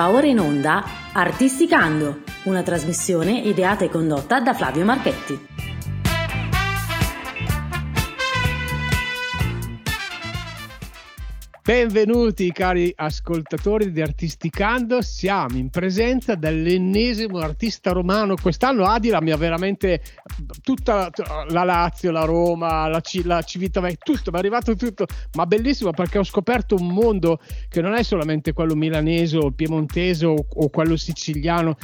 Va ora in onda Artisticando, una trasmissione ideata e condotta da Flavio Marchetti. Benvenuti cari ascoltatori di Artisticando, siamo in presenza dell'ennesimo artista romano. Quest'anno Adila mi ha veramente tutta la Lazio, la Roma, la, C- la Civitavecchia, tutto, mi è arrivato tutto, ma bellissimo perché ho scoperto un mondo che non è solamente quello milanese o piemontese o, o quello siciliano.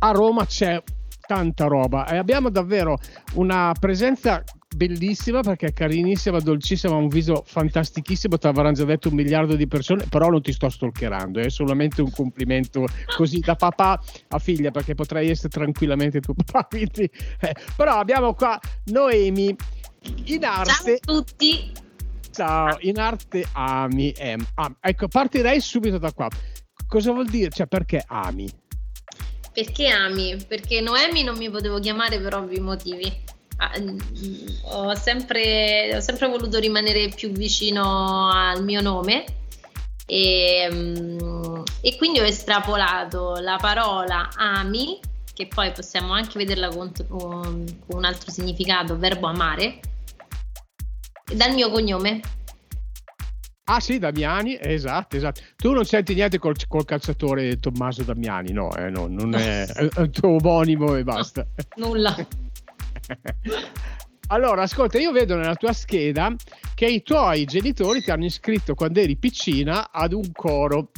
A Roma c'è tanta roba e abbiamo davvero una presenza bellissima perché è carinissima, dolcissima, ha un viso fantastichissimo, ti avranno già detto un miliardo di persone, però non ti sto stalkerando, è solamente un complimento così da papà a figlia perché potrei essere tranquillamente tuo papà, quindi, eh. però abbiamo qua Noemi in arte. Ciao a tutti. Ciao, in arte ami. Ah, ecco, partirei subito da qua. Cosa vuol dire? Cioè, perché ami? Perché ami? Perché Noemi non mi potevo chiamare per ovvi motivi. Ah, mm, ho, sempre, ho sempre voluto rimanere più vicino al mio nome e, mm, e quindi ho estrapolato la parola ami, che poi possiamo anche vederla con, con un altro significato, verbo amare, dal mio cognome. Ah sì, Damiani, esatto, esatto. Tu non senti niente col, col calciatore Tommaso Damiani, no, eh, no non è, è il tuo omonimo e basta. No, nulla. Allora, ascolta, io vedo nella tua scheda che i tuoi genitori ti hanno iscritto quando eri piccina ad un coro.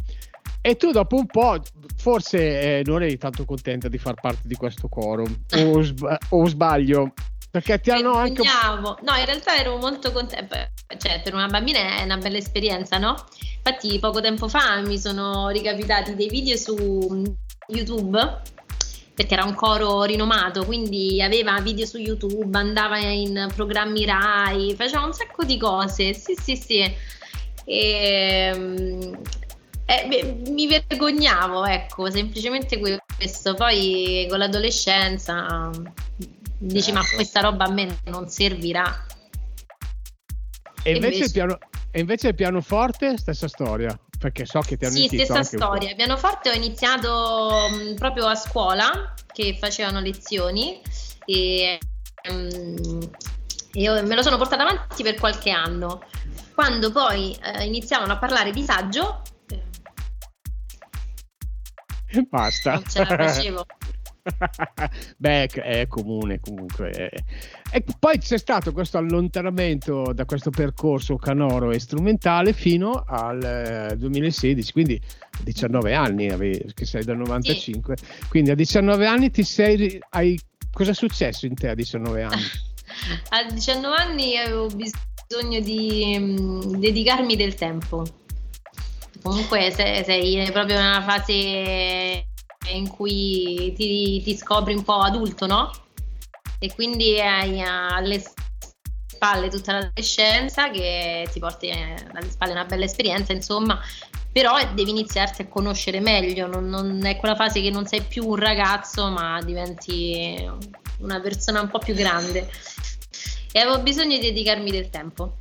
E tu dopo un po' forse eh, non eri tanto contenta di far parte di questo coro. O, sb- o sbaglio? Perché ti hanno anche no in realtà ero molto contenta cioè per una bambina è una bella esperienza no? infatti poco tempo fa mi sono ricapitati dei video su YouTube perché era un coro rinomato, quindi aveva video su YouTube, andava in programmi Rai, faceva un sacco di cose. Sì, sì, sì. E, ehm, eh, mi vergognavo, ecco, semplicemente questo. Poi con l'adolescenza dici, ma certo. questa roba a me non servirà. E invece, invece... Il, piano, e invece il pianoforte, stessa storia perché so che ti hanno Sì, stessa storia. Un Pianoforte ho iniziato mh, mm, proprio a scuola, che facevano lezioni e, um, io me lo sono portata avanti per qualche anno. Quando poi eh, iniziavano a parlare di saggio, basta. Non ce la facevo. Beh, è comune comunque. E poi c'è stato questo allontanamento da questo percorso canoro e strumentale fino al 2016, eh, quindi 19 anni, che sei dal 95, sì. quindi a 19 anni ti sei... Hai, cosa è successo in te a 19 anni? a 19 anni avevo bisogno di um, dedicarmi del tempo. Comunque sei, sei proprio una fase in cui ti, ti scopri un po' adulto, no? E quindi hai alle spalle tutta l'adolescenza che ti porti alle spalle una bella esperienza, insomma, però devi iniziarti a conoscere meglio, non, non, è quella fase che non sei più un ragazzo ma diventi una persona un po' più grande e avevo bisogno di dedicarmi del tempo.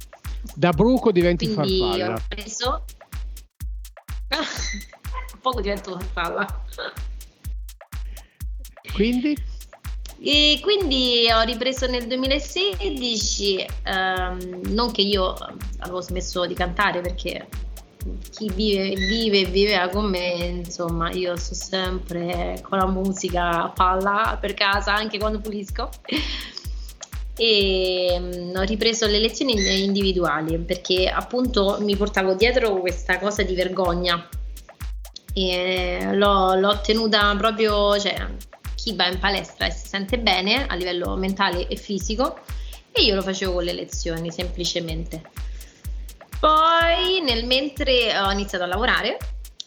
Da bruco diventi Quindi farfalla. ho preso... poco divento farfalla. Quindi? E quindi ho ripreso nel 2016, ehm, non che io avevo smesso di cantare perché chi vive, vive e viveva con me, insomma, io sto sempre con la musica a palla per casa anche quando pulisco. E um, ho ripreso le lezioni individuali perché appunto mi portavo dietro questa cosa di vergogna e l'ho, l'ho tenuta proprio, cioè, chi va in palestra e si sente bene a livello mentale e fisico e io lo facevo con le lezioni semplicemente. Poi nel mentre ho iniziato a lavorare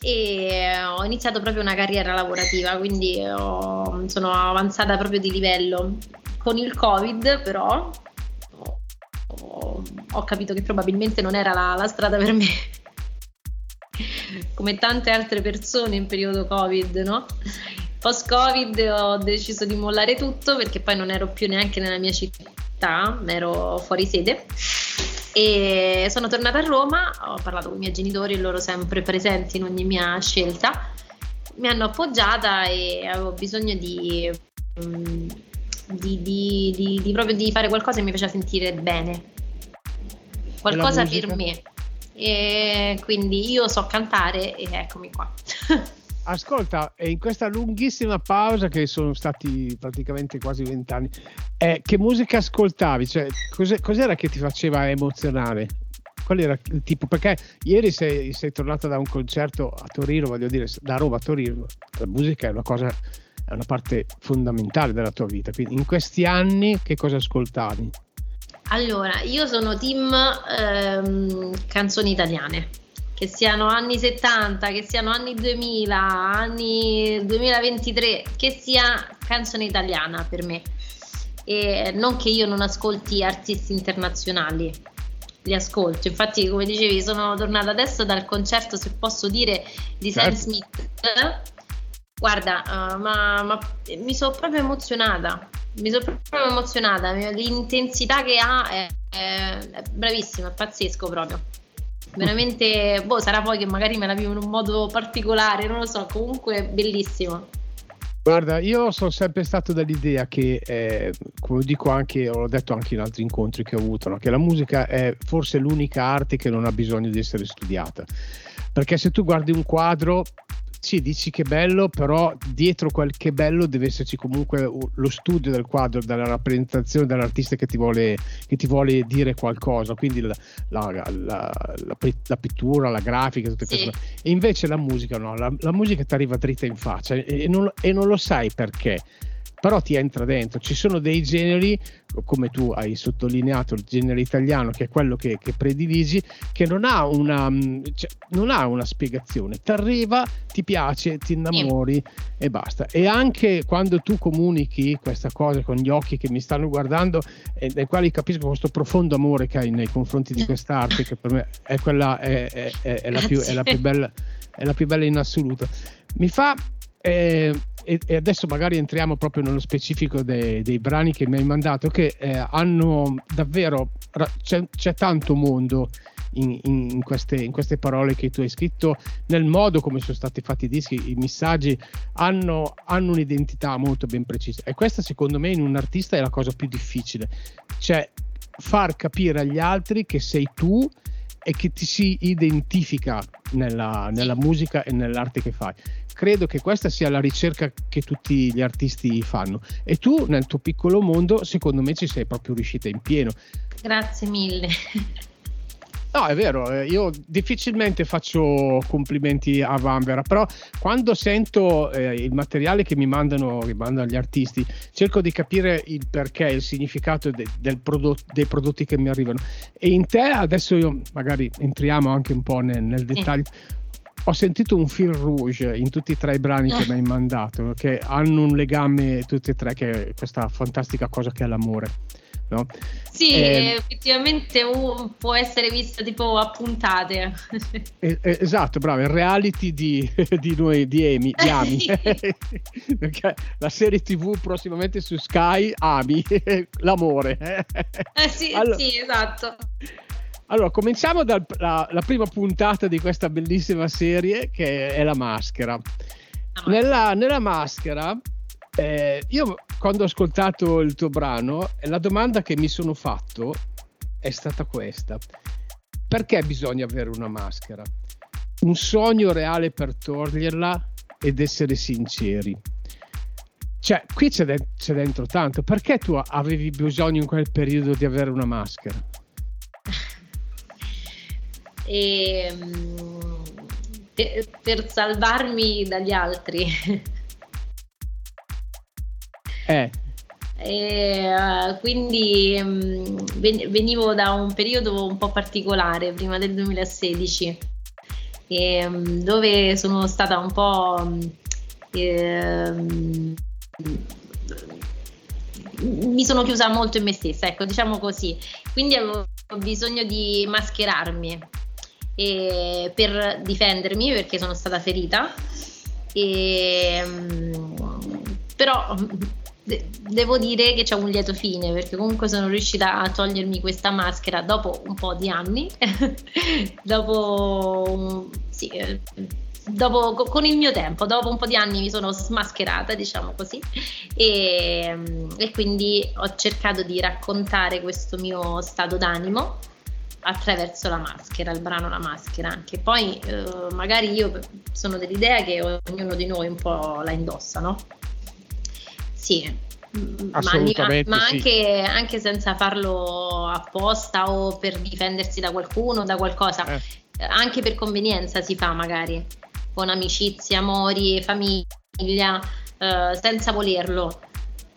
e ho iniziato proprio una carriera lavorativa, quindi ho, sono avanzata proprio di livello. Con il Covid però ho, ho capito che probabilmente non era la, la strada per me come tante altre persone in periodo Covid, no? Post Covid ho deciso di mollare tutto perché poi non ero più neanche nella mia città, ero fuori sede. E sono tornata a Roma, ho parlato con i miei genitori, loro sempre presenti in ogni mia scelta. mi hanno appoggiata e avevo bisogno di, mm, di, di, di, di proprio di fare qualcosa che mi faceva sentire bene, qualcosa per me. E quindi io so cantare e eccomi qua. Ascolta, in questa lunghissima pausa che sono stati praticamente quasi vent'anni, eh, che musica ascoltavi? Cioè, cos'era che ti faceva emozionare? Qual era il tipo? Perché ieri sei, sei tornata da un concerto a Torino, voglio dire, da Roma a Torino, la musica è una cosa, è una parte fondamentale della tua vita. Quindi in questi anni che cosa ascoltavi? Allora, io sono team ehm, canzoni italiane che siano anni 70, che siano anni 2000, anni 2023, che sia canzone italiana per me. E non che io non ascolti artisti internazionali, li ascolto. Infatti, come dicevi, sono tornata adesso dal concerto, se posso dire, di Sam certo. Smith. Guarda, uh, ma, ma mi sono proprio emozionata. Mi sono proprio emozionata. L'intensità che ha è, è, è bravissima, è pazzesco proprio veramente, boh, sarà poi che magari me la vivo in un modo particolare, non lo so, comunque bellissimo. Guarda, io sono sempre stato dell'idea che, eh, come dico anche, l'ho detto anche in altri incontri che ho avuto, no? che la musica è forse l'unica arte che non ha bisogno di essere studiata. Perché se tu guardi un quadro, sì, dici che bello, però dietro quel che bello deve esserci comunque lo studio del quadro, della rappresentazione dell'artista che ti vuole, che ti vuole dire qualcosa, quindi la, la, la, la pittura, la grafica, tutte queste cose. E invece la musica no, la, musica ti arriva dritta in faccia e non, e non lo sai perché però ti entra dentro. Ci sono dei generi, come tu hai sottolineato, il genere italiano, che è quello che, che prediligi, che non ha una, mm, cioè, non ha una spiegazione. Ti arriva, ti piace, ti innamori e basta. E anche quando tu comunichi questa cosa con gli occhi che mi stanno guardando, e nei quali capisco questo profondo amore che hai nei confronti di quest'arte, che per me è, quella, è, è, è la, più, la più bella è la più bella in assoluto. Mi fa eh, e, e, adesso magari entriamo proprio nello specifico dei, dei brani che mi hai mandato, che eh, hanno davvero, c'è, c'è tanto mondo in, in, queste, in, queste, parole che tu hai scritto, nel modo come sono stati fatti i dischi, i messaggi hanno, hanno un'identità molto ben precisa. E questa secondo me in un artista è la cosa più difficile, cioè far capire agli altri che sei tu e che ti si identifica nella, nella musica e nell'arte che fai credo che questa sia la ricerca che tutti gli artisti fanno e tu nel tuo piccolo mondo secondo me ci sei proprio riuscita in pieno. Grazie mille. No, è vero, eh, io difficilmente faccio complimenti a Vanvera, però quando sento eh, il materiale che mi mandano, che mandano gli artisti, cerco di capire il perché, il significato de, del prodotto, dei prodotti che mi arrivano. E in te, adesso io magari entriamo anche un po' nel, nel dettaglio. Ho sentito un fil rouge in tutti e tre i brani che mi hai mandato, che hanno un legame tutti e tre, che è questa fantastica cosa che è l'amore. No? Sì, eh, effettivamente uh, può essere vista tipo a puntate. Eh, eh, esatto, bravo, il reality di, di noi, di Amy, di Ami. Perché la serie tv prossimamente su Sky, Ami, l'amore. Eh sì, allora, sì, esatto. Allora, cominciamo dalla prima puntata di questa bellissima serie che è La Maschera. Nella, nella maschera, eh, io quando ho ascoltato il tuo brano, la domanda che mi sono fatto è stata questa. Perché bisogna avere una maschera? Un sogno reale per toglierla ed essere sinceri. Cioè, qui c'è, de- c'è dentro tanto. Perché tu avevi bisogno in quel periodo di avere una maschera? e, per, per salvarmi dagli altri. Eh. E, uh, quindi um, venivo da un periodo un po' particolare prima del 2016 e, um, dove sono stata un po' eh, mi sono chiusa molto in me stessa ecco diciamo così quindi avevo bisogno di mascherarmi per difendermi perché sono stata ferita. E, però de- devo dire che c'è un lieto fine perché comunque sono riuscita a togliermi questa maschera dopo un po' di anni, dopo sì, dopo, con il mio tempo, dopo un po' di anni mi sono smascherata, diciamo così, e, e quindi ho cercato di raccontare questo mio stato d'animo attraverso la maschera, il brano La maschera, che poi eh, magari io sono dell'idea che ognuno di noi un po' la indossa, no? Sì, ma, ma anche, sì. anche, senza farlo apposta o per difendersi da qualcuno, da qualcosa, eh. anche per convenienza si fa magari, con amicizie, amori, famiglia, eh, senza volerlo.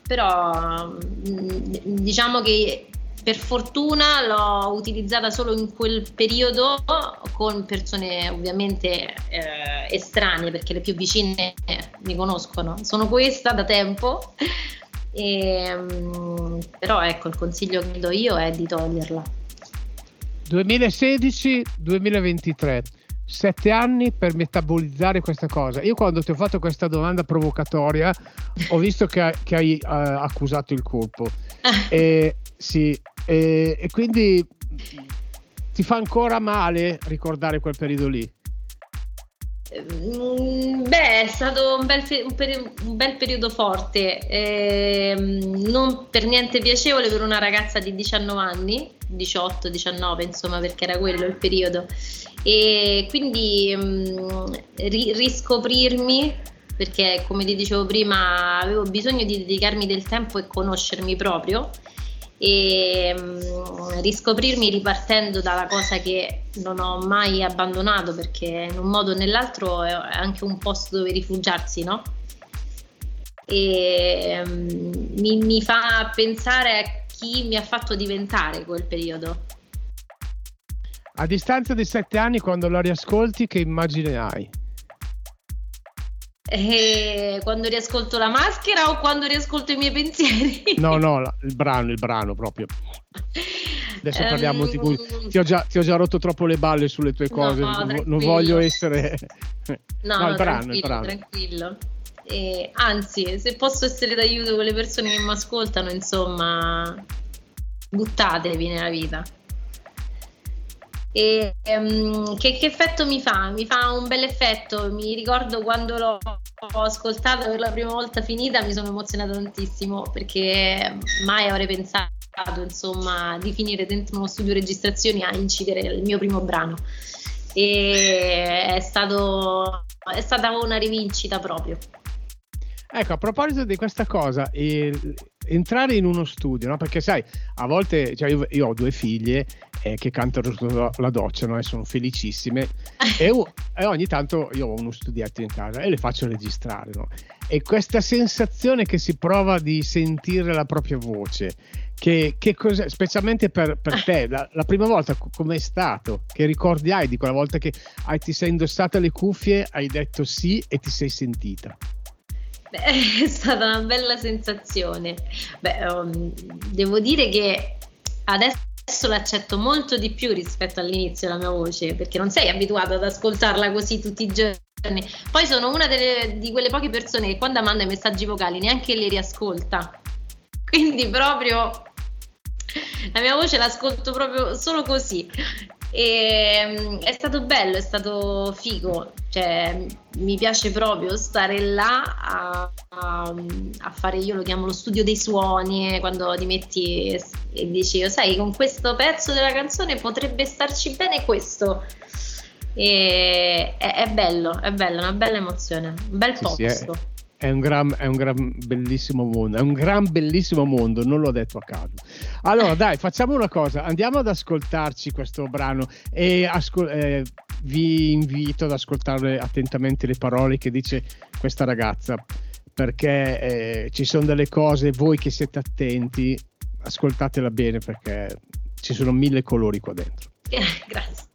Però mm, diciamo che per fortuna l'ho utilizzata solo in quel periodo con persone ovviamente eh, estranee perché le più vicine mi conoscono. Sono questa da tempo, e, um, però ecco il consiglio che do io è di toglierla. 2016-2023 sette anni per metabolizzare questa cosa. Io quando ti ho fatto questa domanda provocatoria ho visto che, che hai uh, accusato il colpo. e, sì, e, e quindi ti fa ancora male ricordare quel periodo lì? Mm, beh, è stato un bel, un, peri- un bel periodo forte, eh, non per niente piacevole per una ragazza di 19 anni, 18-19 insomma perché era quello il periodo. E quindi mh, mm, ri- riscoprirmi perché come ti dicevo prima avevo bisogno di dedicarmi del tempo e conoscermi proprio e mm, riscoprirmi ripartendo dalla cosa che non ho mai abbandonato perché in un modo o nell'altro è anche un posto dove rifugiarsi, no? E mm, mi, mi fa pensare a chi mi ha fatto diventare quel periodo. A distanza di sette anni, quando la riascolti, che immagine hai? Eh, quando riascolto la maschera o quando riascolto i miei pensieri? No, no, la, il brano, il brano proprio. Adesso parliamo um, di cui ti ho, già, ti ho, già, rotto troppo le balle sulle tue cose, no, non, non, voglio essere... no, no, il brano, il brano. tranquillo. E, anzi, se posso essere d'aiuto con le persone che mi ascoltano, insomma, buttatevi nella vita. E, um, che, che, effetto mi fa? Mi fa un bel effetto. Mi ricordo quando l'ho ascoltato per la prima volta finita, mi sono emozionata tantissimo perché mai avrei pensato insomma, di finire dentro uno studio registrazioni a incidere il mio primo brano. E è, stato, è stata una rivincita proprio. Ecco, a proposito di questa cosa, il, entrare in uno studio, no? perché sai, a volte cioè io, io, ho due figlie eh, che cantano sotto la doccia no? e sono felicissime e, e, ogni tanto io ho uno studietto in casa e le faccio registrare. No? E questa sensazione che si prova di sentire la propria voce, che, che specialmente per, per te, la, la, prima volta com'è stato? Che ricordi hai di quella volta che hai, ti sei indossata le cuffie, hai detto sì e ti sei sentita? Beh, è stata una bella sensazione. Beh, um, devo dire che adesso l'accetto molto di più rispetto all'inizio la mia voce, perché non sei abituato ad ascoltarla così tutti i giorni. Poi sono una delle, di quelle poche persone che quando manda i messaggi vocali neanche li riascolta. Quindi proprio la mia voce l'ascolto proprio solo così. E, mm, è stato bello, è stato figo, cioè, mi piace proprio stare là a, a, a, fare, io lo chiamo lo studio dei suoni, eh, quando ti metti e, e dici, oh, sai, con questo pezzo della canzone potrebbe starci bene questo. E, è, è bello, è bello, una bella emozione, un bel sì, posto. Sì, è un, gran, è un gran bellissimo mondo, è un gran bellissimo mondo, non l'ho detto a caso. Allora, dai, facciamo una cosa, andiamo ad ascoltarci questo brano e ascol- eh, vi invito ad ascoltare attentamente le parole che dice questa ragazza, perché eh, ci sono delle cose, voi che siete attenti, ascoltatela bene perché ci sono mille colori qua dentro. Grazie.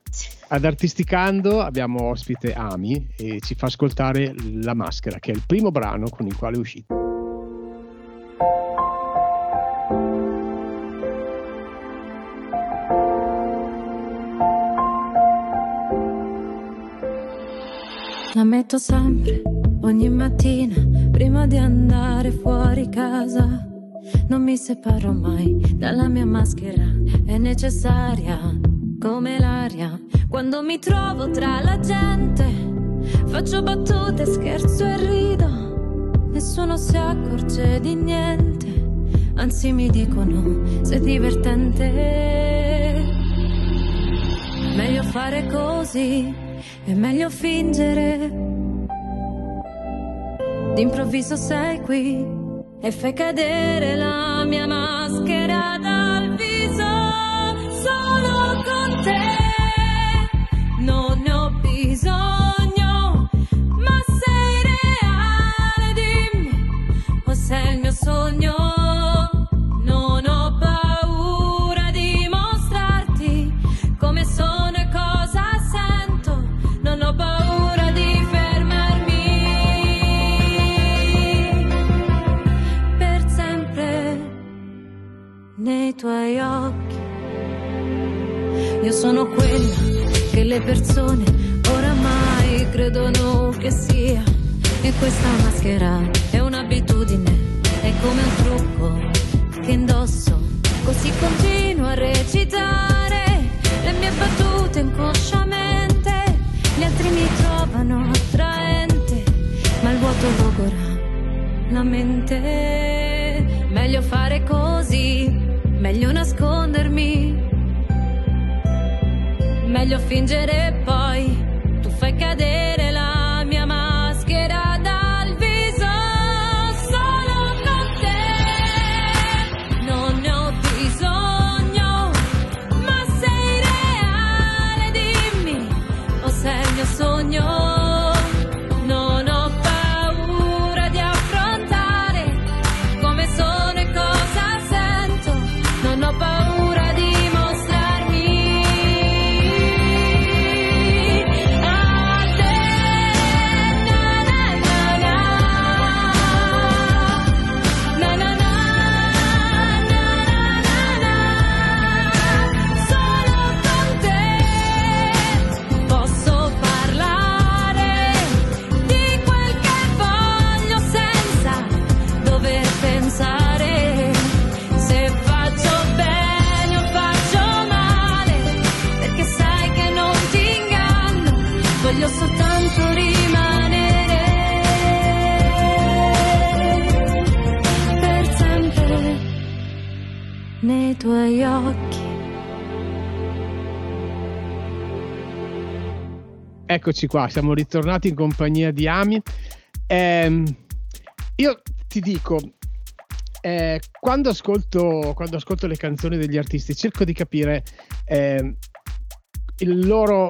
Ad Artisticando abbiamo ospite Ami e ci fa ascoltare La Maschera, che è il primo brano con il quale è uscito. La metto sempre, ogni mattina, prima di andare fuori casa. Non mi separo mai dalla mia maschera, è necessaria come l'aria quando mi trovo tra la gente. Faccio battute, scherzo e rido, nessuno si accorge di niente, anzi mi dicono sei divertente. Meglio fare così, è meglio fingere. D'improvviso sei qui e fai cadere la mia maschera le persone oramai credono che sia. E questa maschera è un'abitudine è come un trucco che indosso, così continuo a recitare le mie battute inconsciamente. Gli altri mi trovano attraente, ma il vuoto logora la mente. Meglio fare così, meglio nascondermi. Meglio fingere tuoi occhi. Eccoci qua, siamo ritornati in compagnia di Ami. Eh, io ti dico, eh, quando, ascolto, quando, ascolto, le canzoni degli artisti cerco di capire eh, il loro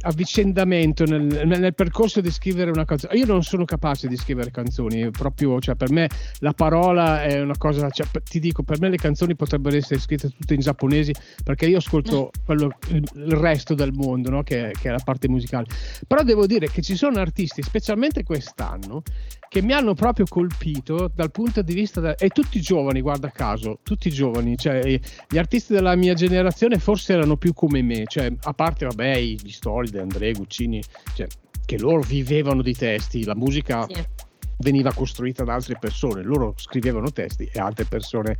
avvicendamento nel, nel, percorso di scrivere una canzone. Io non sono capace di scrivere canzoni, proprio, cioè, per me la parola è una cosa, cioè, ti dico, per me le canzoni potrebbero essere scritte tutte in giapponesi perché io ascolto quello, il, il, resto del mondo, no? che, che, è la parte musicale. Però devo dire che ci sono artisti, specialmente quest'anno, che mi hanno proprio colpito dal punto di vista da, e tutti giovani guarda caso tutti giovani cioè gli artisti della mia generazione forse erano più come me cioè a parte vabbè gli Stolide, Andrea Guccini cioè, che loro vivevano di testi la musica sì. veniva costruita da altre persone loro scrivevano testi e altre persone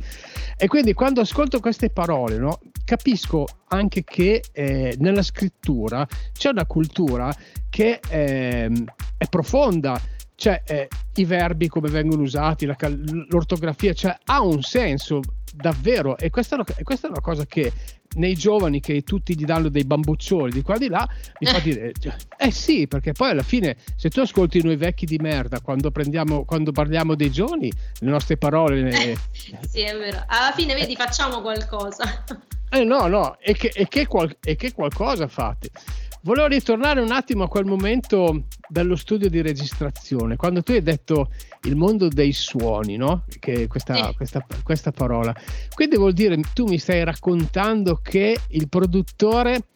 e quindi quando ascolto queste parole no, capisco anche che eh, nella scrittura c'è una cultura che eh, è profonda cioè eh, i verbi come vengono usati, la, l'ortografia, cioè ha un senso davvero. E questa, e questa, è una cosa che nei giovani che tutti gli danno dei bambuccioli di qua di là mi fa dire cioè, eh sì perché poi alla fine se tu ascolti noi vecchi di merda quando, prendiamo, quando parliamo dei giovani le nostre parole ne... sì è vero. Alla fine vedi facciamo qualcosa. Eh no no e che, e che, qual, e che qualcosa fate Volevo ritornare un attimo a quel momento dello studio di registrazione, quando tu hai detto il mondo dei suoni, no? Che questa, sì. questa, questa parola. Quindi vuol dire tu mi stai raccontando che il produttore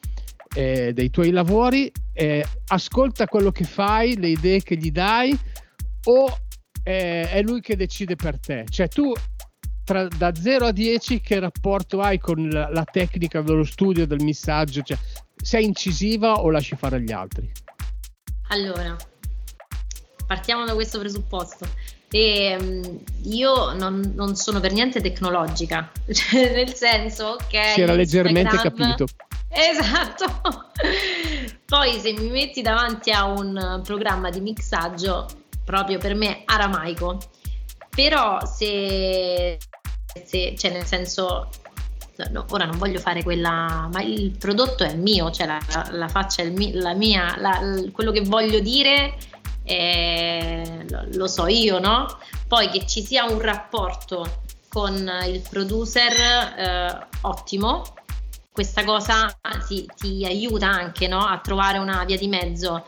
eh, dei tuoi lavori eh, ascolta quello che fai, le idee che gli dai, o eh, è lui che decide per te? Cioè tu tra, da 0 a 10 che rapporto hai con la, la tecnica dello studio, del missaggio? Cioè, sei incisiva o lasci fare agli altri? Allora, partiamo da questo presupposto. E, um, io non, non, sono per niente tecnologica, cioè, nel senso che... Si era leggermente capito. Esatto. Poi se mi metti davanti a un programma di mixaggio, proprio per me aramaico. Però se, se cioè nel senso, no, ora non voglio fare quella, ma il prodotto è mio, cioè la, la faccia è mi, la mia, la, quello che voglio dire è, lo, lo so io, no? Poi che ci sia un rapporto con il producer eh, ottimo, questa cosa ti, ti aiuta anche no? a trovare una via di mezzo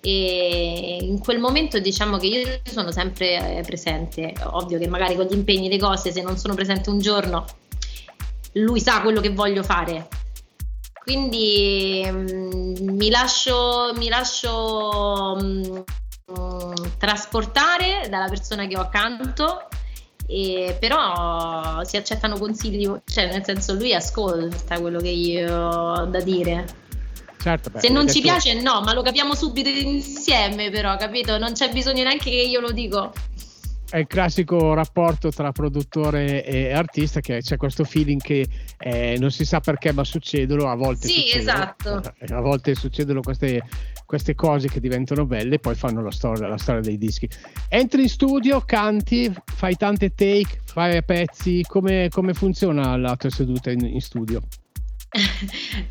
e in quel momento diciamo che io sono sempre presente, ovvio che magari con gli impegni le cose se non sono presente un giorno lui sa quello che voglio fare. Quindi mh, mm, mi lascio, mi lascio mh, mm, trasportare dalla persona che ho accanto e però si accettano consigli, cioè nel senso lui ascolta quello che io ho da dire. Certo, beh, Se non ci piace no, ma lo capiamo subito insieme però, capito? Non c'è bisogno neanche che io lo dico. È il classico rapporto tra produttore e artista che c'è questo feeling che eh, non si sa perché ma succedono, a volte Sì, succedono, esatto. Eh, a volte succedono queste, queste cose che diventano belle e poi fanno la storia, la storia dei dischi. Entri in studio, canti, fai tante take, fai pezzi, come, come funziona la tua seduta in, in studio?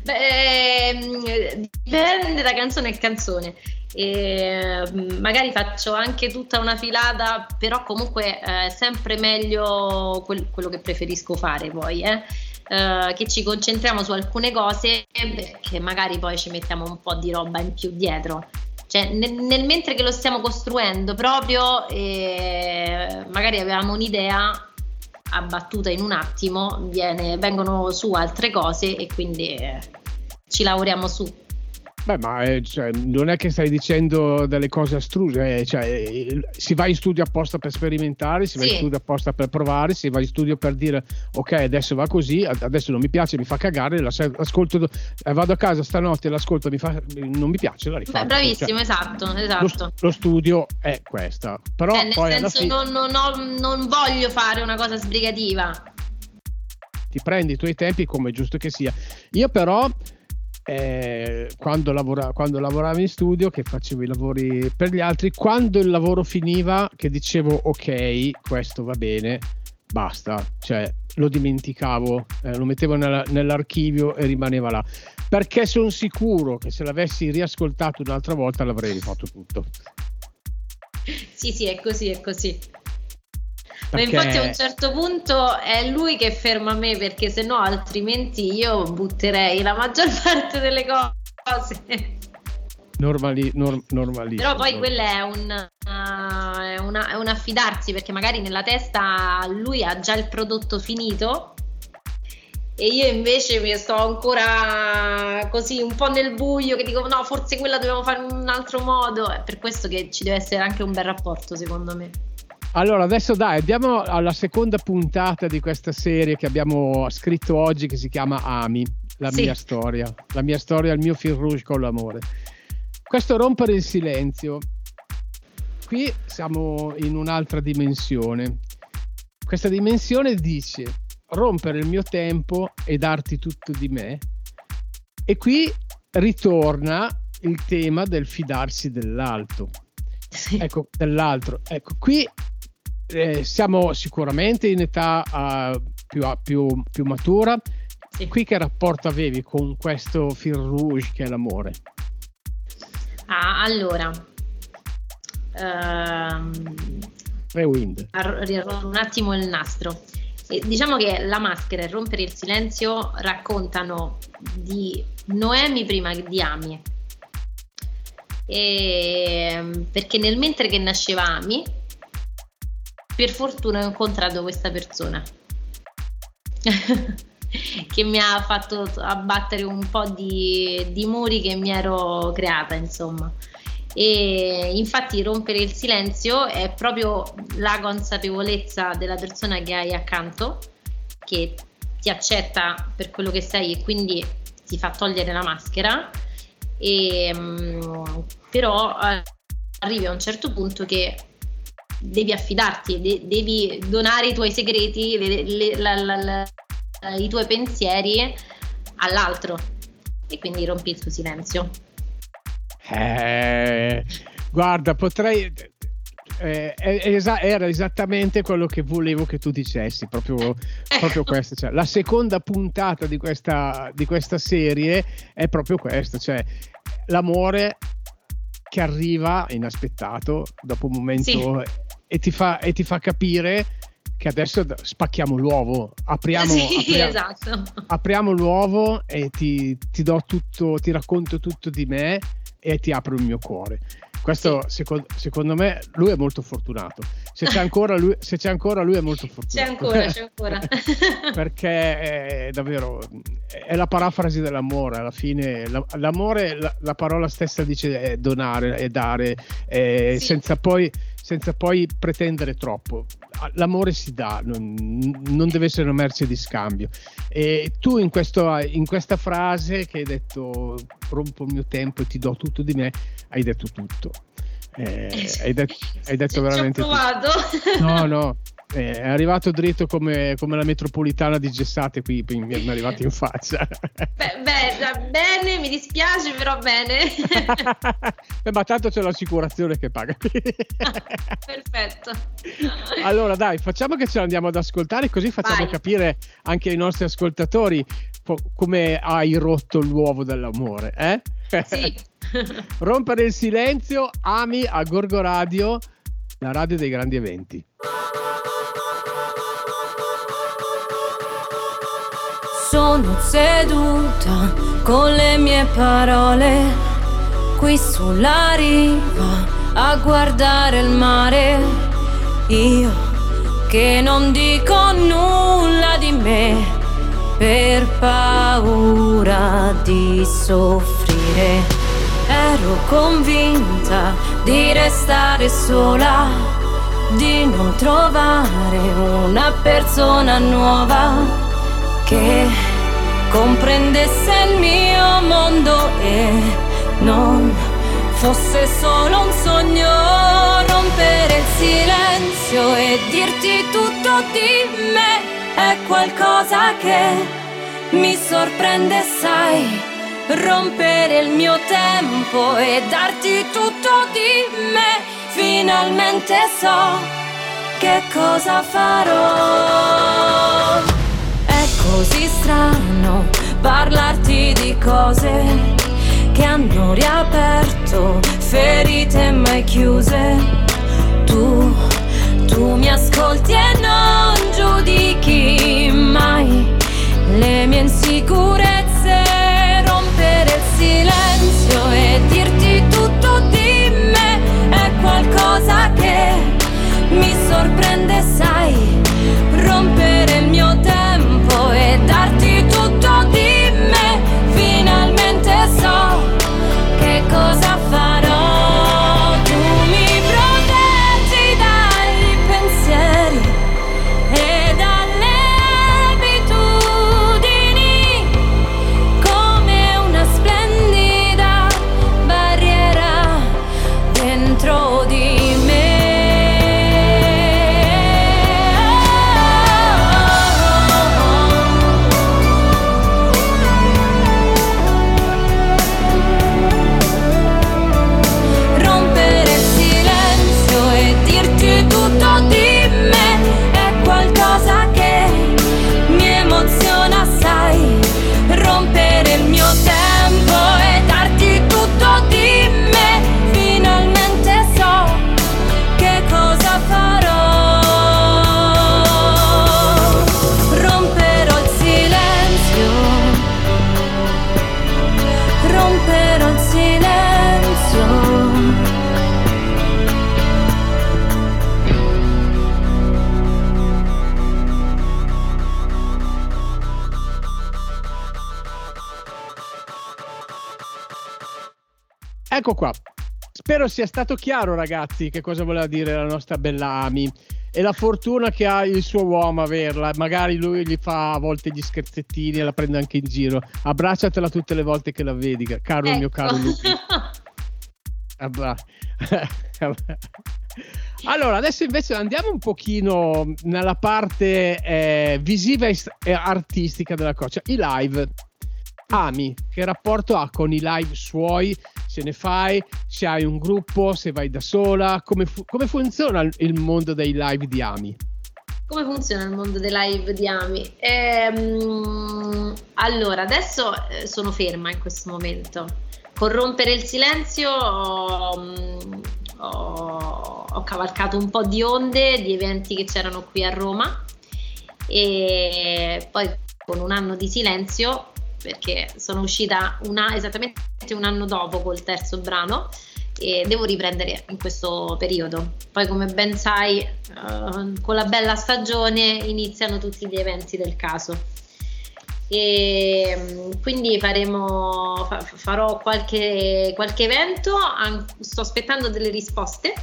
Beh, ehm, dipende da canzone a canzone. E mm, magari faccio anche tutta una filata, però comunque è sempre meglio quel, quello che preferisco fare poi, eh? Uh, che ci concentriamo su alcune cose che magari poi ci mettiamo un po' di roba in più dietro. Cioè, nel, nel mentre che lo stiamo costruendo proprio, eh, magari avevamo un'idea abbattuta in un attimo, viene, vengono su altre cose e quindi eh, ci lavoriamo su. Beh, ma eh, cioè, non è che stai dicendo delle cose astruse, eh, cioè, si va in studio apposta per sperimentare, si va in studio apposta per provare, si va in studio per dire ok, adesso va così, adesso non mi piace, mi fa cagare, l'ascolto, eh, vado a casa stanotte, l'ascolto, mi fa, non mi piace, la rifaccio. Beh, bravissimo, cioè, esatto, esatto. Lo, lo, studio è questa. Però cioè, nel poi senso fine... non, non, ho, non voglio fare una cosa sbrigativa. Ti prendi i tuoi tempi come è giusto che sia. Io però eh, quando, lavora, quando, lavoravo in studio, che facevo i lavori per gli altri, quando il lavoro finiva, che dicevo ok, questo va bene, basta, cioè lo dimenticavo, eh, lo mettevo nella, nell'archivio e rimaneva là, perché sono sicuro che se l'avessi riascoltato un'altra volta l'avrei rifatto tutto. Sì, sì, è così, è così. Ma infatti a un certo punto è lui che ferma me perché se no altrimenti io butterei la maggior parte delle cose. Normali, norm, normalissimo. Però poi quello è un, uh, è, una, è un affidarsi perché magari nella testa lui ha già il prodotto finito e io invece mi sto ancora così un po' nel buio che dico no forse quella dobbiamo fare in un altro modo è per questo che ci deve essere anche un bel rapporto secondo me allora, adesso dai, andiamo alla seconda puntata di questa serie che abbiamo scritto oggi che si chiama Ami, la sì. mia storia, la mia storia, il mio fil rouge con l'amore. Questo rompere il silenzio. Qui siamo in un'altra dimensione. Questa dimensione dice rompere il mio tempo e darti tutto di me. E qui ritorna il tema del fidarsi dell'alto. Sì. Ecco, dell'altro. Ecco, qui eh, siamo sicuramente in età uh, più, più, più, matura. Sì. Qui che rapporto avevi con questo fil rouge che è l'amore? Ah, allora, um, Rewind. un attimo il nastro. E diciamo che la maschera e rompere il silenzio raccontano di Noemi prima di Ami. E, perché nel mentre che nasceva Ami, per fortuna ho incontrato questa persona che mi ha fatto abbattere un po' di, di, muri che mi ero creata, insomma. E infatti rompere il silenzio è proprio la consapevolezza della persona che hai accanto, che ti accetta per quello che sei e quindi ti fa togliere la maschera. E, um, però eh, arrivi a un certo punto che devi affidarti, de- devi donare i tuoi segreti, le, le, la, la, la, i tuoi pensieri all'altro e quindi rompi il tuo silenzio. Eh, guarda, potrei eh, era esattamente quello che volevo che tu dicessi, proprio, proprio questo. Cioè, la seconda puntata di questa, di questa serie è proprio questo, cioè l'amore che arriva inaspettato dopo un momento sì. e, ti fa, e ti fa capire che adesso spacchiamo l'uovo, apriamo, sì, apriamo, esatto. apriamo l'uovo e ti, ti, do tutto, ti racconto tutto di me e ti apro il mio cuore. Questo sì. secondo, secondo, me lui è molto fortunato. Se c'è ancora lui, se c'è ancora lui è molto fortunato. C'è ancora, c'è ancora. Perché è davvero è la parafrasi dell'amore. Alla fine l'amore, la, la parola stessa dice è donare, è dare, è, sì. senza, poi, senza poi pretendere troppo l'amore si dà, non, non, deve essere una merce di scambio. E tu in, questo, in, questa frase che hai detto rompo il mio tempo e ti do tutto di me, hai detto tutto. Eh, hai, detto, hai detto veramente tutto. No, no, eh, è arrivato dritto come, come, la metropolitana di Gessate qui mi è arrivato in faccia. Beh, beh, bene mi dispiace però bene. Beh, ma tanto c'è l'assicurazione che paga. Perfetto. Allora dai facciamo che ce l'andiamo ad ascoltare così facciamo Vai. capire anche ai nostri ascoltatori po- come hai rotto l'uovo dell'amore eh? sì. Rompere il silenzio ami a Gorgo Radio la radio dei grandi eventi sono seduta con le mie parole qui sulla riva a guardare il mare. Io che non dico nulla di me per paura di soffrire. Ero convinta di restare sola, di non trovare una persona nuova che comprendesse il mio mondo e non fosse solo un sogno rompere il silenzio e dirti tutto di me è qualcosa che mi sorprende sai rompere il mio tempo e darti tutto di me. Finalmente so che cosa farò. Così strano parlarti di cose che hanno riaperto ferite mai chiuse. Tu, tu mi ascolti e non giudichi mai le mie insicurezze, silenzio e dirti tutto di me è qualcosa che mi sorprende, sai, sia stato chiaro, ragazzi, che cosa voleva dire la nostra bella Ami. E la fortuna che ha il suo uomo averla. Magari lui gli fa a volte gli scherzettini e la prende anche in giro. Abbracciatela tutte le volte che la vedi, caro ecco. mio caro Lupi. allora, adesso invece andiamo un pochino nella parte eh, visiva e artistica della cosa, i live. Ami, che rapporto ha con i live suoi se ne fai, se hai un gruppo, se vai da sola, come, fu- come funziona il mondo dei live di Ami? Come funziona il mondo dei live di Ami? Ehm, allora, adesso eh, sono ferma in questo momento. Corrompere il silenzio ho, mm, ho, ho cavalcato un po' di onde di eventi che c'erano qui a Roma e poi con un anno di silenzio perché sono uscita una, esattamente un anno dopo col terzo brano e devo riprendere in questo periodo. Poi come ben sai uh, con la bella stagione iniziano tutti gli eventi del caso e mm, quindi faremo, fa, farò qualche, qualche evento, sto aspettando delle risposte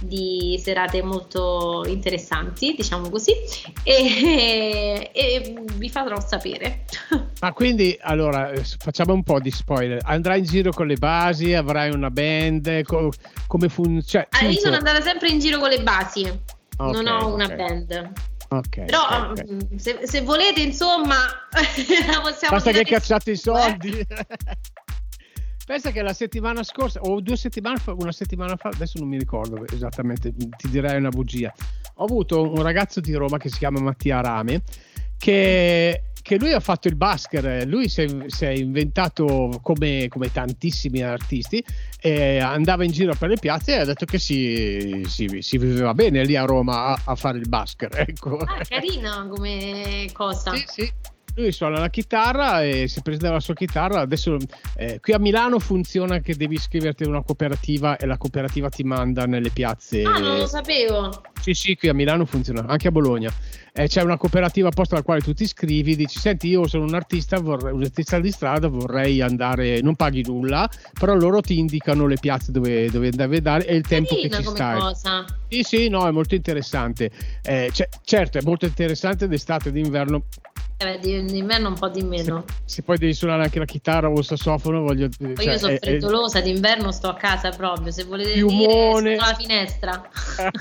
di serate molto interessanti, diciamo così, e, e, vi farò sapere. Ma quindi, allora, eh, facciamo un po' di spoiler. Andrai in giro con le basi, avrai una band, co- come funziona? Cioè, allora, io sono andata sempre in giro con le basi, okay, non ho una okay. band. Okay, Però okay. Mm, se, se, volete, insomma, la possiamo Basta che cacciate i soldi. Pensa che la settimana scorsa, o due settimane fa, una settimana fa, adesso non mi ricordo esattamente, ti direi una bugia. Ho avuto un ragazzo di Roma che si chiama Mattia Rame, che, che lui ha fatto il basker, lui si è, si è inventato come, come, tantissimi artisti, e andava in giro per le piazze e ha detto che si, si, si viveva bene lì a Roma a, a fare il basker. Ecco. Ah, carino come cosa. Sì, sì lui suona la chitarra e si prende la sua chitarra. Adesso eh, qui a Milano funziona che devi iscriverti a una cooperativa e la cooperativa ti manda nelle piazze. Ah, non lo sapevo. Sì, sì, qui a Milano funziona, anche a Bologna. Eh, c'è una cooperativa apposta alla quale tu ti iscrivi, dici senti io sono un artista, vorrei, un artista di strada, vorrei andare, non paghi nulla, però loro ti indicano le piazze dove, dove andare e il tempo Carina che ci stai. Cosa. Sì, sì, no, è molto interessante. Eh, certo, è molto interessante d'estate e d'inverno eh, d'inverno un po' di meno. Se, se, poi devi suonare anche la chitarra o il sassofono, voglio dire. Cioè, io sono freddolosa, è, d'inverno sto a casa proprio. Se volete piumone, dire, alla finestra.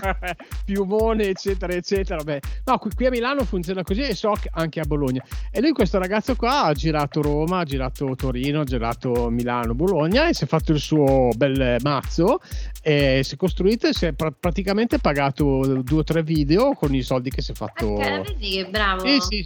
piumone, eccetera, eccetera. Beh, no, qui, qui, a Milano funziona così e so anche a Bologna. E lui, questo ragazzo qua, ha girato Roma, ha girato Torino, ha girato Milano, Bologna e si è fatto il suo bel mazzo. E si è costruito e si è pra- praticamente pagato due o tre video con i soldi che si è fatto. Okay, vedi che bravo. Sì, sì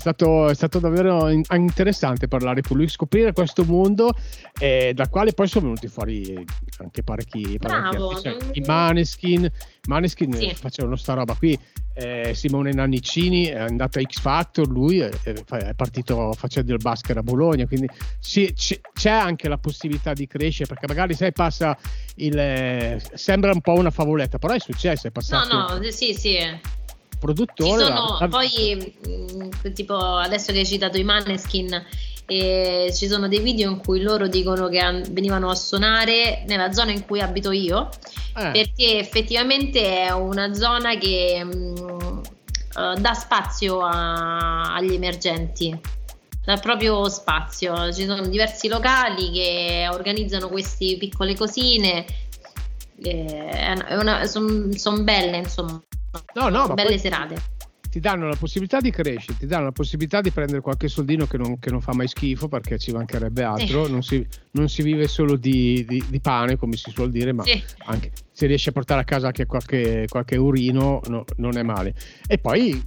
stato, è stato davvero interessante parlare con lui, scoprire questo mondo eh, dal quale poi sono venuti fuori anche parecchi, parecchi artisti. I Maneskin, Maneskin sì. facevano sta roba qui. Eh, Simone Nannicini è andato a X Factor, lui è, è partito facendo il basket a Bologna, quindi sì, c'è anche la possibilità di crescere perché magari sai passa il... Eh, sembra un po' una favoletta, però è successo, è passato... No, no, sì, sì produttore. Sono, la... Poi, mm, tipo, adesso che hai citato i Maneskin, e ci sono dei video in cui loro dicono che venivano a suonare nella zona in cui abito io, eh. perché effettivamente è una zona che mh, uh, dà spazio a, agli emergenti. Dà proprio spazio, ci sono diversi locali che organizzano queste piccole cosine, sono son belle insomma No, no, ma belle serate. Ti danno la possibilità di crescere, ti danno la possibilità di prendere qualche soldino che non, che non fa mai schifo perché ci mancherebbe altro. Sì. Non, si, non, si, vive solo di, di, di, pane, come si suol dire, ma sì. anche se riesci a portare a casa anche qualche, qualche urino, no, non è male. E poi,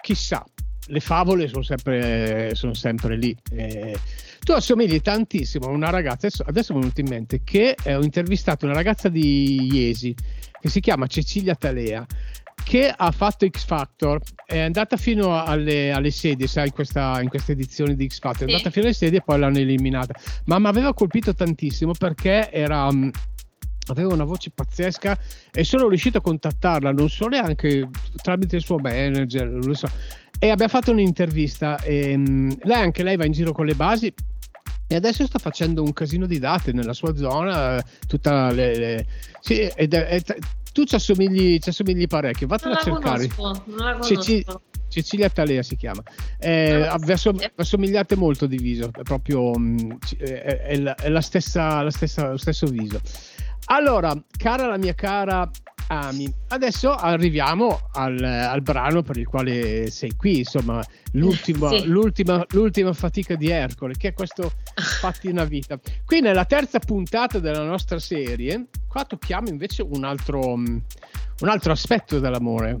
chissà, le favole sono sempre, sono sempre lì. Eh, tu assomigli tantissimo a una ragazza, adesso, adesso mi è venuto in mente, che ho intervistato una ragazza di Iesi che si chiama Cecilia Talea che ha fatto X Factor, è andata fino alle, alle sedie, sai, in questa, in questa, edizione di X Factor, è andata fino alle sedie e poi l'hanno eliminata. Ma mi aveva colpito tantissimo perché era mm, aveva una voce pazzesca e sono riuscito a contattarla, non so neanche tramite il suo manager, non so. E abbiamo fatto un'intervista e um, lei anche lei va in giro con le basi e adesso sta facendo un casino di date nella sua zona, tutta le, le... Sì, ed è, è, tu ci assomigli, ci assomigli parecchio, vattela a cercare. Conosco, non la Ceci, Cecilia Talea si chiama. Eh, vi assomigliate molto di viso, è proprio mm, è, è, la, è la stessa, la stessa, lo stesso viso. Allora, cara la mia cara ami. Adesso arriviamo al, al, brano per il quale sei qui, insomma, l'ultima, sì. l'ultima, l'ultima, fatica di Ercole, che è questo Fatti una vita. Qui nella terza puntata della nostra serie, qua tocchiamo invece un altro, un altro aspetto dell'amore,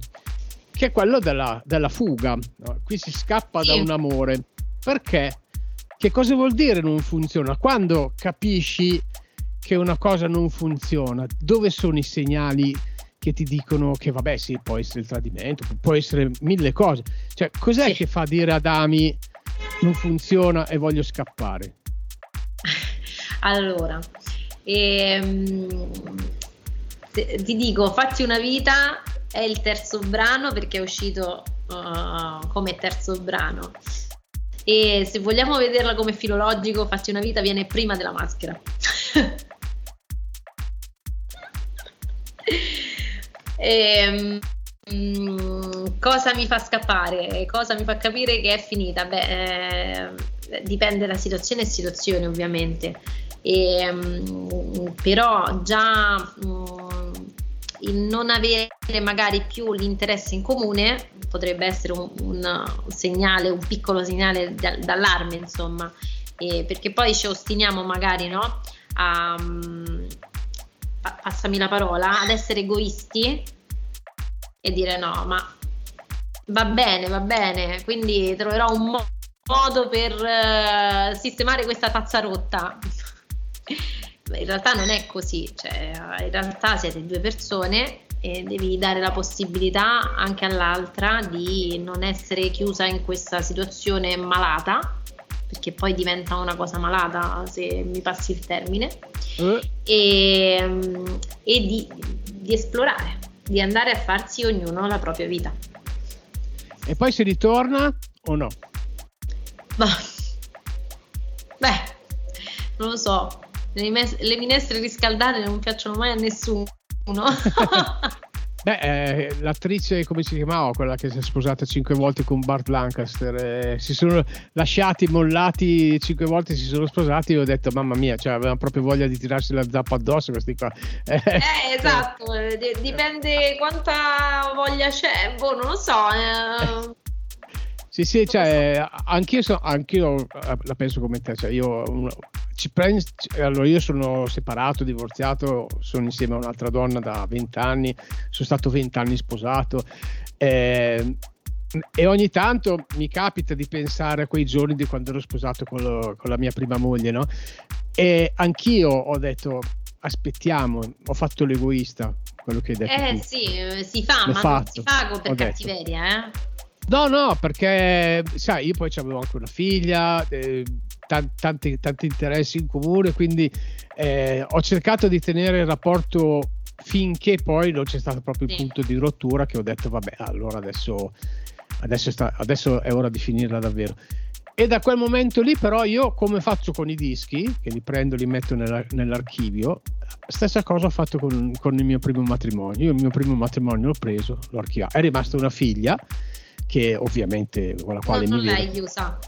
che è quello della, della fuga. Qui si scappa sì. da un amore. Perché? Che cosa vuol dire non funziona? Quando capisci che una cosa non funziona, dove sono i segnali che ti dicono che vabbè sì, può essere il tradimento, può essere mille cose. Cioè, cos'è sì. che fa dire ad Ami non funziona e voglio scappare? Allora, ehm, ti dico, fatti una vita è il terzo brano perché è uscito uh, come terzo brano. E se vogliamo vederla come filologico, fatti una vita viene prima della maschera. e, um, cosa mi fa scappare? Cosa mi fa capire che è finita? Beh, eh, dipende da situazione e situazione, ovviamente. E, um, però già um, il non avere magari più l'interesse in comune potrebbe essere un, un segnale, un piccolo segnale d'allarme, insomma, e perché poi ci ostiniamo magari no, a, a, passami la parola, ad essere egoisti e dire no, ma va bene, va bene, quindi troverò un mo- modo per uh, sistemare questa tazza rotta. In realtà non è così, cioè, in realtà siete due persone e devi dare la possibilità anche all'altra di non essere chiusa in questa situazione malata, perché poi diventa una cosa malata se mi passi il termine, eh. e, e di, di esplorare, di andare a farsi ognuno la propria vita. E poi si ritorna o no? Ma, beh, non lo so, le, mes- le minestre riscaldate non piacciono mai a nessuno. Beh, eh, l'attrice, come si chiamava, quella che si è sposata cinque volte con Bart Lancaster, eh, si sono lasciati, mollati cinque volte, si sono sposati e ho detto, mamma mia, cioè, avevano proprio voglia di tirarsi la zappa addosso questi qua. Eh, eh esatto, D- dipende quanta voglia c'è, boh, non lo so. Eh. Sì, sì, cioè, anch'io, so, anch'io la penso come te, cioè io ci prendi, allora io sono separato, divorziato, sono insieme a un'altra donna da 20 anni, sono stato 20 anni sposato eh, e ogni tanto mi capita di pensare a quei giorni di quando ero sposato con, lo, con la mia prima moglie, no? E anch'io ho detto aspettiamo, ho fatto l'egoista, quello che hai detto. Eh tu. sì, si fa, L'ho ma fatto. non si fa per cattiveria, eh? No, no, perché sai, io poi avevo anche una figlia, eh, tanti, tanti, interessi in comune, quindi eh, ho cercato di tenere il rapporto finché poi non c'è stato proprio il punto di rottura che ho detto vabbè allora adesso, adesso, sta, adesso è ora di finirla davvero. E da quel momento lì però io come faccio con i dischi che li prendo e li metto nella, nell'archivio stessa cosa ho fatto con, con, il mio primo matrimonio. Io il mio primo matrimonio l'ho preso l'ho archiviato è rimasta una figlia che ovviamente con la quale no, mi non l'hai chiusa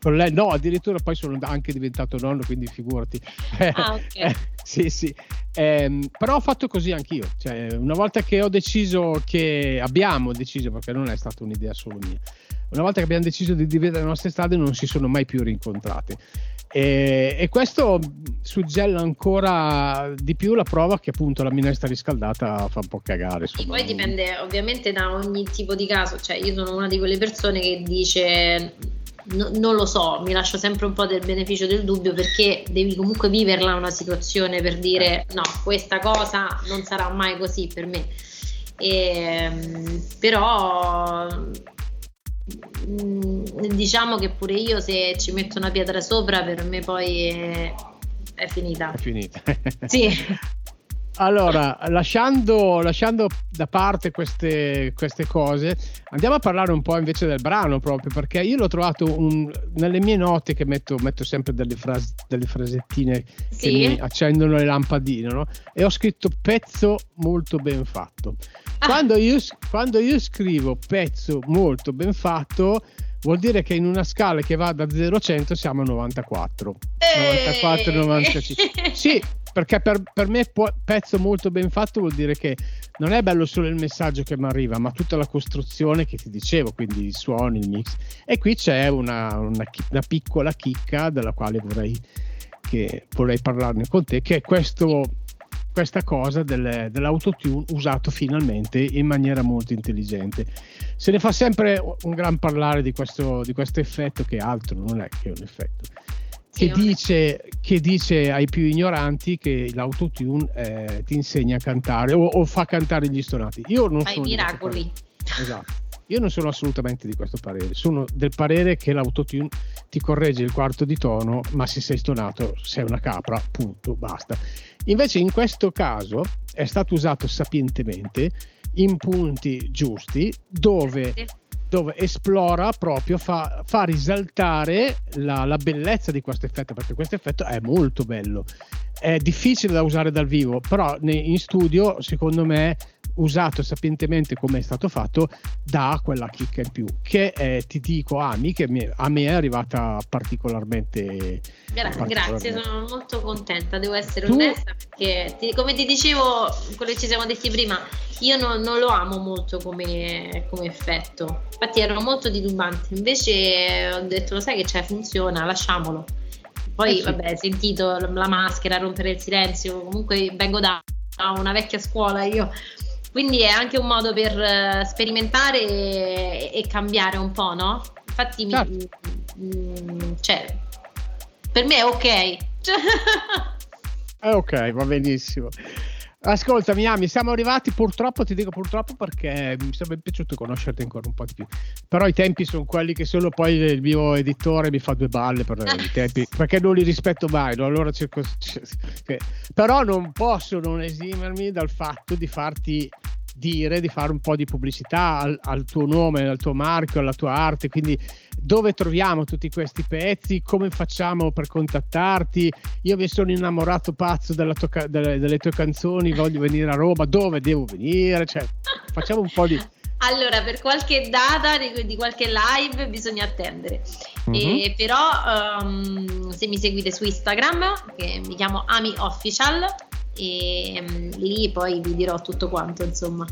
con lei no addirittura poi sono anche diventato nonno quindi figurati. Ah, okay. eh, sì sì. Eh, però ho fatto così anch'io. Cioè, una volta che ho deciso che abbiamo deciso perché non è stata un'idea solo mia una volta che abbiamo deciso di dividere le nostre strade non si sono mai più rincontrate e, e, questo suggella ancora di più la prova che appunto la minestra riscaldata fa un po' cagare. E poi dipende ovviamente da ogni tipo di caso, cioè io sono una di quelle persone che dice no, non lo so, mi lascio sempre un po' del beneficio del dubbio perché devi comunque viverla una situazione per dire no, questa cosa non sarà mai così per me. E, però Mm, diciamo che pure io se ci metto una pietra sopra per me poi è, è finita. È finita. sì. Allora, lasciando, lasciando, da parte queste, queste, cose, andiamo a parlare un po' invece del brano proprio, perché io l'ho trovato un, nelle mie note che metto, metto sempre delle, frase, delle frasettine sì. che mi accendono le lampadine, no? e ho scritto pezzo molto ben fatto. Quando, io, quando io scrivo pezzo molto ben fatto, vuol dire che in una scala che va da 0 a 100 siamo a 94. Eeeh. 94 95. Sì, perché per, per me po- pezzo molto ben fatto vuol dire che non è bello solo il messaggio che mi arriva, ma tutta la costruzione che ti dicevo, quindi i suoni, il mix. E qui c'è una, una, una piccola chicca della quale vorrei, che, vorrei parlarne con te, che è questo questa cosa del, dell'autotune usato finalmente in maniera molto intelligente. Se ne fa sempre un gran parlare di questo, di questo effetto che altro non è che un effetto che, dice, che, dice, ai più ignoranti che l'autotune eh, ti insegna a cantare o, o, fa cantare gli stonati. Io non Fai miracoli. Esatto. Io non sono assolutamente di questo parere, sono del parere che l'autotune ti corregge il quarto di tono, ma se sei stonato sei una capra, punto, basta. Invece in questo caso è stato usato sapientemente in punti giusti dove dove esplora proprio, fa, fa risaltare la, la, bellezza di questo effetto, perché questo effetto è molto bello. È difficile da usare dal vivo, però in studio, secondo me, usato sapientemente come è stato fatto, dà quella chicca in più. Che eh, ti dico, Ami, che a me è arrivata particolarmente. Gra- particolarmente. Grazie, sono molto contenta, devo essere tu... onesta, perché ti, come ti dicevo, quello che ci siamo detti prima, io non, non lo amo molto come, come, effetto. Infatti, ero molto titubante. Invece ho detto, lo sai che c'è, funziona, lasciamolo. Poi, eh sì. vabbè, sentito la maschera, rompere il silenzio. Comunque, vengo da una vecchia scuola io quindi è anche un modo per uh, sperimentare e, e, cambiare un po', no? Infatti, certo. mi, mm, cioè, per me è ok. è ok, va benissimo. Ascolta, Miami, siamo arrivati purtroppo, ti dico purtroppo perché mi sarebbe piaciuto conoscerti ancora un po' di più. Però i tempi sono quelli che solo poi il mio editore mi fa due balle per i tempi, perché non li rispetto mai. No? Allora cerco, cerco, però non posso non esimermi dal fatto di farti dire di fare un po' di pubblicità al, al, tuo nome, al tuo marchio, alla tua arte, quindi dove troviamo tutti questi pezzi, come facciamo per contattarti, io mi sono innamorato pazzo tua, delle, delle, tue canzoni, voglio venire a Roma, dove devo venire, cioè facciamo un po' di... Allora, per qualche data di, qualche live bisogna attendere. Mm-hmm. E, però um, se mi seguite su Instagram, che mi chiamo Ami Official, e um, lì poi vi dirò tutto quanto insomma.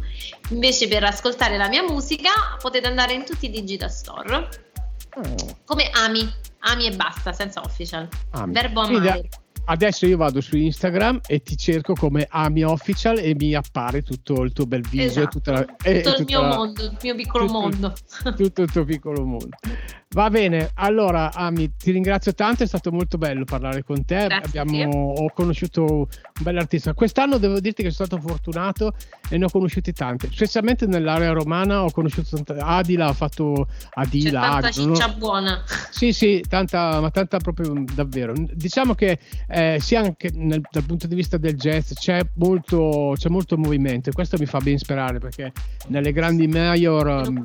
Invece per ascoltare la mia musica potete andare in tutti i digital store. Oh. come ami. Ami e basta senza official. Ami. verbo amare adesso io vado su Instagram e ti cerco come Ami Official e mi appare tutto il tuo bel viso esatto. tutta la, tutto il mio la, mondo, il mio piccolo tutto, mondo. Tutto il tuo piccolo mondo. Va bene, allora Ami, ti ringrazio tanto, è stato molto bello parlare con te. Abbiamo, ho conosciuto un bell'artista. Quest'anno devo dirti che sono stato fortunato e ne ho conosciuti tanti, specialmente nell'area romana ho conosciuto tanta, Adila, ho fatto Adila. C'è tanta ciccia no? buona. Sì, sì, tanta, ma tanta proprio davvero. Diciamo che eh, sia anche nel, dal punto di vista del jazz c'è molto, c'è molto movimento e questo mi fa ben sperare perché nelle grandi major... Um,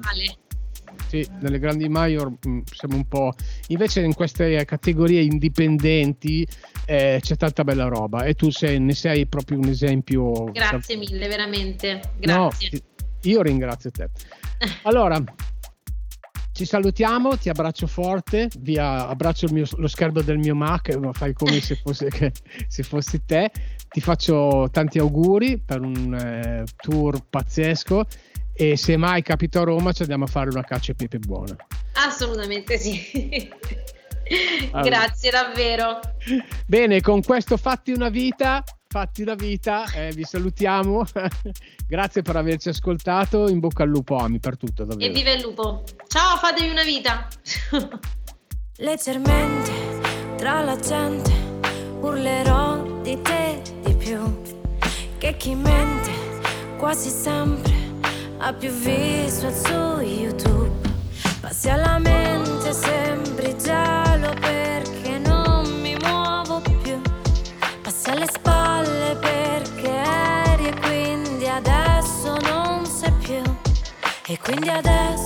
sì, nelle grandi major mh, mm, siamo un po'. Invece in queste categorie indipendenti eh, c'è tanta bella roba e tu sei, ne sei proprio un esempio. Grazie mille, veramente. Grazie. No, io ringrazio te. Allora, ci salutiamo, ti abbraccio forte, via, abbraccio mio, lo schermo del mio Mac, ma fai come se, fosse, che, se fossi te. Ti faccio tanti auguri per un eh, tour pazzesco e se mai capito a Roma ci andiamo a fare una caccia e pepe buona. Assolutamente sì. Allora. Grazie davvero. Bene, con questo fatti una vita, fatti una vita, eh, vi salutiamo. Grazie per averci ascoltato, in bocca al lupo Ami per tutto davvero. E viva il lupo. Ciao, fatevi una vita. Leggermente tra la gente urlerò di te di più che chi mente quasi sempre ha più visual su YouTube. Passi alla mente, sembri giallo perché E quindi adesso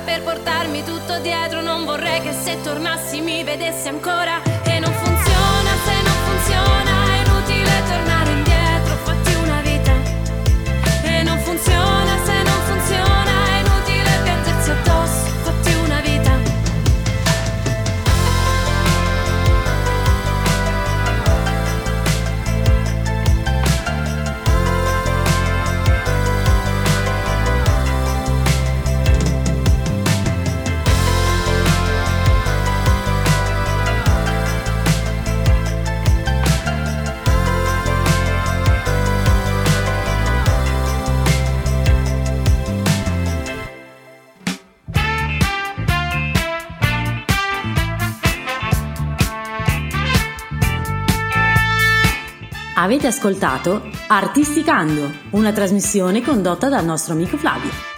per portarmi tutto dietro. Non vorrei che se tornassi mi vedessi ancora Avete ascoltato Artisticando, una trasmissione condotta dal nostro amico Flavio.